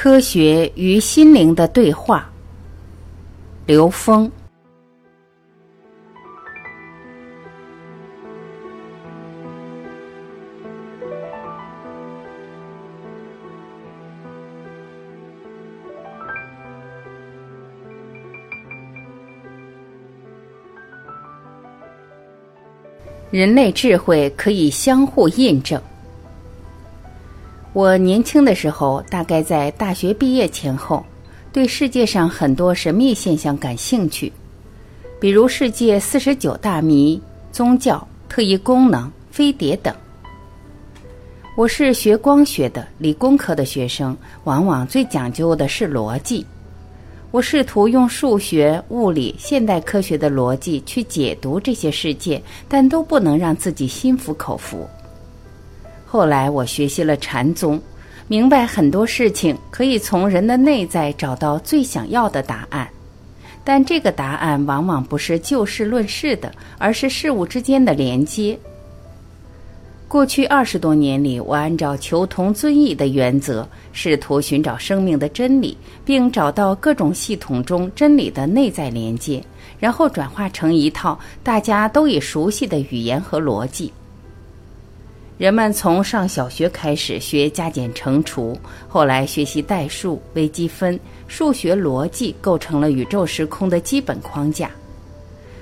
科学与心灵的对话。刘峰。人类智慧可以相互印证。我年轻的时候，大概在大学毕业前后，对世界上很多神秘现象感兴趣，比如世界四十九大谜、宗教、特异功能、飞碟等。我是学光学的，理工科的学生，往往最讲究的是逻辑。我试图用数学、物理、现代科学的逻辑去解读这些世界，但都不能让自己心服口服。后来我学习了禅宗，明白很多事情可以从人的内在找到最想要的答案，但这个答案往往不是就事论事的，而是事物之间的连接。过去二十多年里，我按照求同尊异的原则，试图寻找生命的真理，并找到各种系统中真理的内在连接，然后转化成一套大家都已熟悉的语言和逻辑。人们从上小学开始学加减乘除，后来学习代数、微积分、数学逻辑，构成了宇宙时空的基本框架。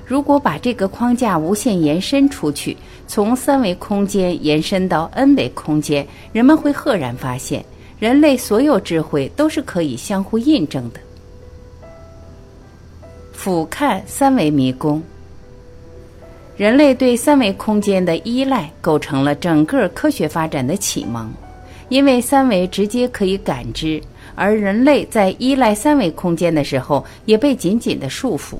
如果把这个框架无限延伸出去，从三维空间延伸到 n 维空间，人们会赫然发现，人类所有智慧都是可以相互印证的。俯瞰三维迷宫，人类对三维空间的依赖构成了整个科学发展的启蒙，因为三维直接可以感知，而人类在依赖三维空间的时候，也被紧紧的束缚。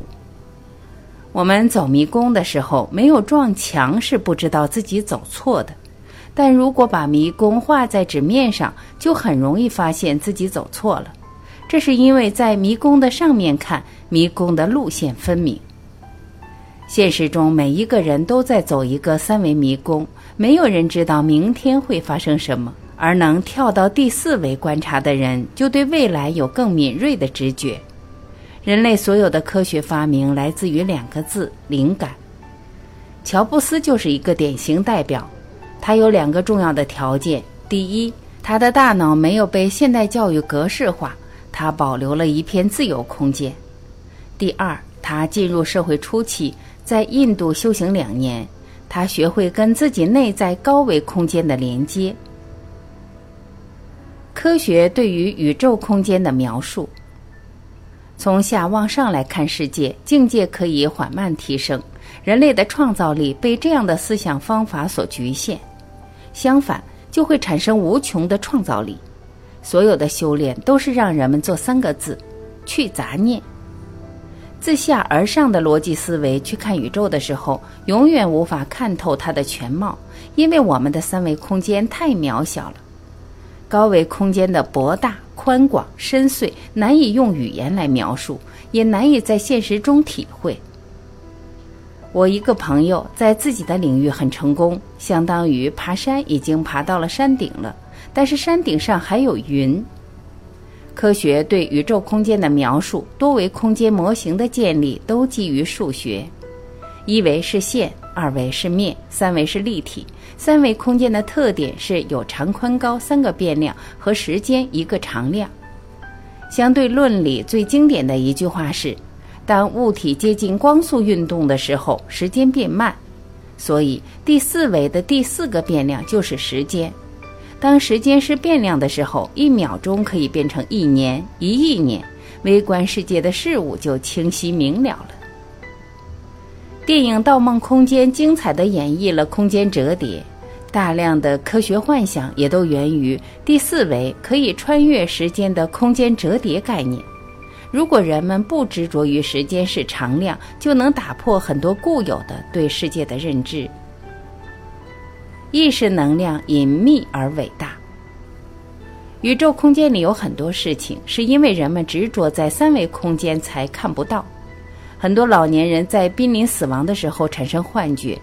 我们走迷宫的时候，没有撞墙是不知道自己走错的；但如果把迷宫画在纸面上，就很容易发现自己走错了。这是因为在迷宫的上面看，迷宫的路线分明。现实中，每一个人都在走一个三维迷宫，没有人知道明天会发生什么。而能跳到第四维观察的人，就对未来有更敏锐的直觉。人类所有的科学发明来自于两个字：灵感。乔布斯就是一个典型代表。他有两个重要的条件：第一，他的大脑没有被现代教育格式化，他保留了一片自由空间；第二，他进入社会初期，在印度修行两年，他学会跟自己内在高维空间的连接。科学对于宇宙空间的描述。从下往上来看世界，境界可以缓慢提升。人类的创造力被这样的思想方法所局限，相反，就会产生无穷的创造力。所有的修炼都是让人们做三个字：去杂念。自下而上的逻辑思维去看宇宙的时候，永远无法看透它的全貌，因为我们的三维空间太渺小了。高维空间的博大。宽广深邃，难以用语言来描述，也难以在现实中体会。我一个朋友在自己的领域很成功，相当于爬山已经爬到了山顶了，但是山顶上还有云。科学对宇宙空间的描述、多维空间模型的建立都基于数学，一维是线，二维是面，三维是立体。三维空间的特点是有长、宽、高三个变量和时间一个常量。相对论里最经典的一句话是：当物体接近光速运动的时候，时间变慢。所以第四维的第四个变量就是时间。当时间是变量的时候，一秒钟可以变成一年、一亿年，微观世界的事物就清晰明了了。电影《盗梦空间》精彩地演绎了空间折叠，大量的科学幻想也都源于第四维可以穿越时间的空间折叠概念。如果人们不执着于时间是常量，就能打破很多固有的对世界的认知。意识能量隐秘而伟大。宇宙空间里有很多事情，是因为人们执着在三维空间才看不到。很多老年人在濒临死亡的时候产生幻觉，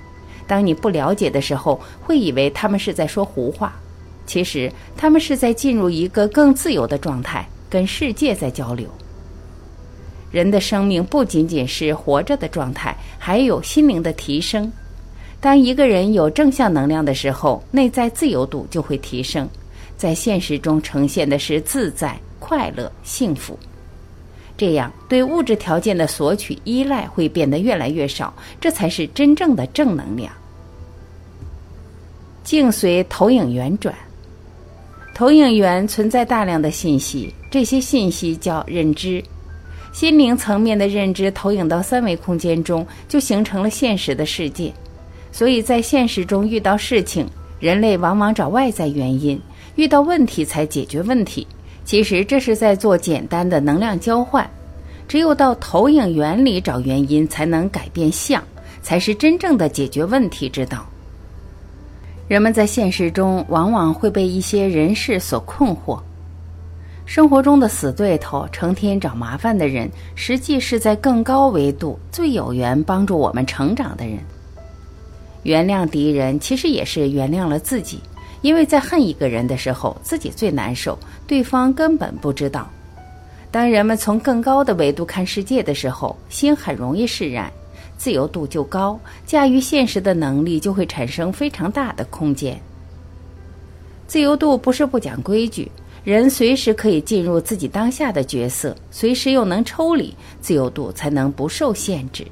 当你不了解的时候，会以为他们是在说胡话。其实他们是在进入一个更自由的状态，跟世界在交流。人的生命不仅仅是活着的状态，还有心灵的提升。当一个人有正向能量的时候，内在自由度就会提升，在现实中呈现的是自在、快乐、幸福。这样，对物质条件的索取依赖会变得越来越少，这才是真正的正能量。境随投影源转，投影源存在大量的信息，这些信息叫认知。心灵层面的认知投影到三维空间中，就形成了现实的世界。所以在现实中遇到事情，人类往往找外在原因，遇到问题才解决问题。其实这是在做简单的能量交换。只有到投影原理找原因，才能改变相，才是真正的解决问题之道。人们在现实中往往会被一些人事所困惑。生活中的死对头，成天找麻烦的人，实际是在更高维度最有缘帮助我们成长的人。原谅敌人，其实也是原谅了自己，因为在恨一个人的时候，自己最难受，对方根本不知道。当人们从更高的维度看世界的时候，心很容易释然，自由度就高，驾驭现实的能力就会产生非常大的空间。自由度不是不讲规矩。人随时可以进入自己当下的角色，随时又能抽离，自由度才能不受限制。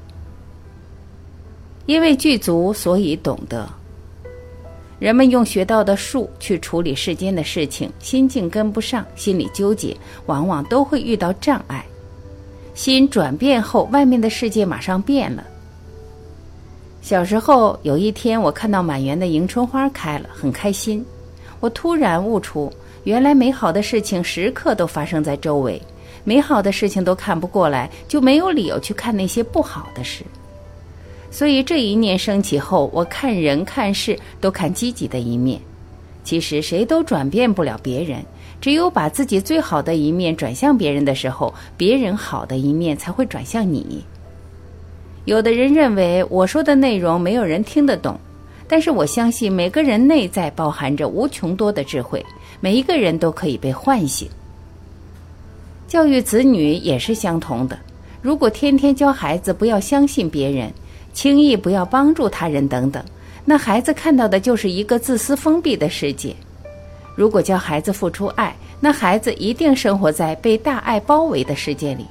因为具足，所以懂得。人们用学到的术去处理世间的事情，心境跟不上，心里纠结，往往都会遇到障碍。心转变后，外面的世界马上变了。小时候有一天，我看到满园的迎春花开了，很开心。我突然悟出。原来美好的事情时刻都发生在周围，美好的事情都看不过来，就没有理由去看那些不好的事。所以这一念升起后，我看人看事都看积极的一面。其实谁都转变不了别人，只有把自己最好的一面转向别人的时候，别人好的一面才会转向你。有的人认为我说的内容没有人听得懂。但是我相信每个人内在包含着无穷多的智慧，每一个人都可以被唤醒。教育子女也是相同的。如果天天教孩子不要相信别人，轻易不要帮助他人等等，那孩子看到的就是一个自私封闭的世界。如果教孩子付出爱，那孩子一定生活在被大爱包围的世界里。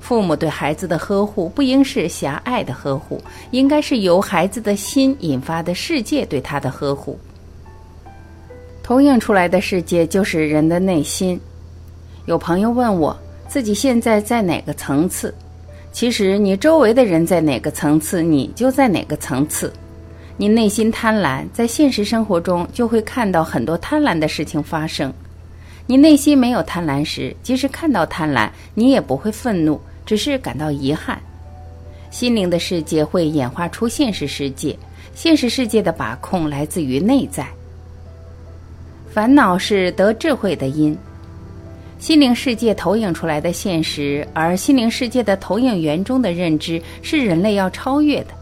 父母对孩子的呵护不应是狭隘的呵护，应该是由孩子的心引发的世界对他的呵护。投影出来的世界就是人的内心。有朋友问我自己现在在哪个层次？其实你周围的人在哪个层次，你就在哪个层次。你内心贪婪，在现实生活中就会看到很多贪婪的事情发生。你内心没有贪婪时，即使看到贪婪，你也不会愤怒。只是感到遗憾，心灵的世界会演化出现实世界，现实世界的把控来自于内在。烦恼是得智慧的因，心灵世界投影出来的现实，而心灵世界的投影源中的认知是人类要超越的，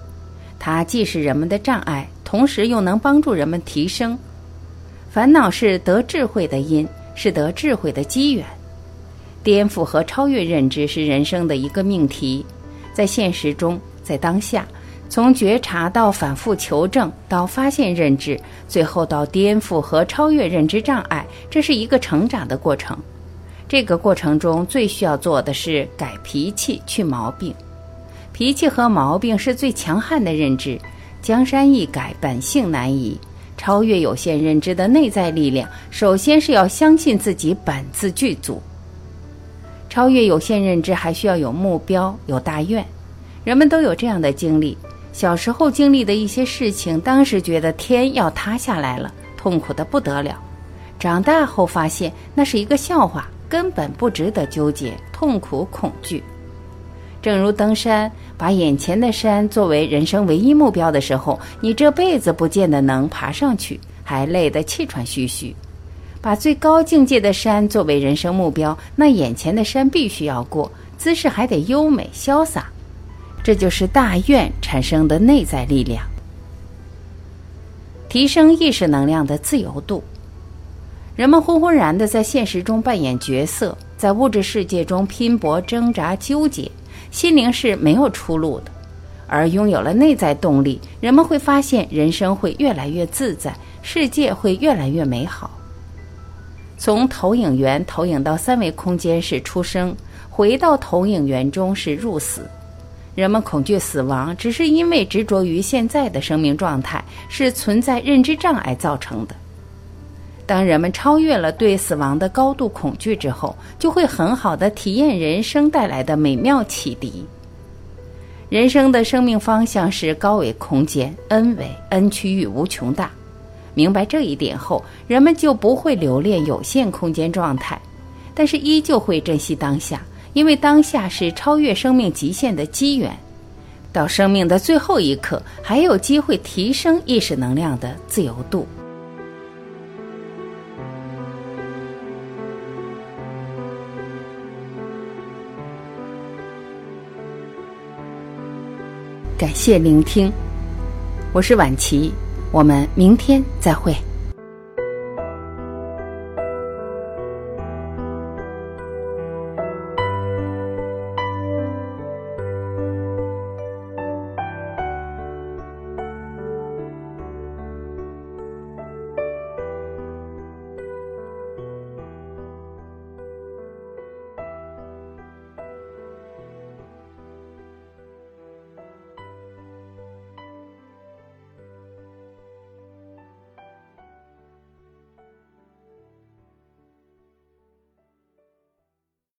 它既是人们的障碍，同时又能帮助人们提升。烦恼是得智慧的因，是得智慧的机缘。颠覆和超越认知是人生的一个命题，在现实中，在当下，从觉察到反复求证，到发现认知，最后到颠覆和超越认知障碍，这是一个成长的过程。这个过程中最需要做的是改脾气、去毛病。脾气和毛病是最强悍的认知，江山易改，本性难移。超越有限认知的内在力量，首先是要相信自己本自具足。超越有限认知，还需要有目标、有大愿。人们都有这样的经历：小时候经历的一些事情，当时觉得天要塌下来了，痛苦的不得了；长大后发现那是一个笑话，根本不值得纠结、痛苦、恐惧。正如登山，把眼前的山作为人生唯一目标的时候，你这辈子不见得能爬上去，还累得气喘吁吁。把最高境界的山作为人生目标，那眼前的山必须要过，姿势还得优美潇洒。这就是大愿产生的内在力量，提升意识能量的自由度。人们浑浑然的在现实中扮演角色，在物质世界中拼搏、挣扎、纠结，心灵是没有出路的。而拥有了内在动力，人们会发现人生会越来越自在，世界会越来越美好。从投影源投影到三维空间是出生，回到投影源中是入死。人们恐惧死亡，只是因为执着于现在的生命状态，是存在认知障碍造成的。当人们超越了对死亡的高度恐惧之后，就会很好的体验人生带来的美妙启迪。人生的生命方向是高维空间，n 维 n 区域无穷大。明白这一点后，人们就不会留恋有限空间状态，但是依旧会珍惜当下，因为当下是超越生命极限的机缘。到生命的最后一刻，还有机会提升意识能量的自由度。感谢聆听，我是晚琪，我们明天再会。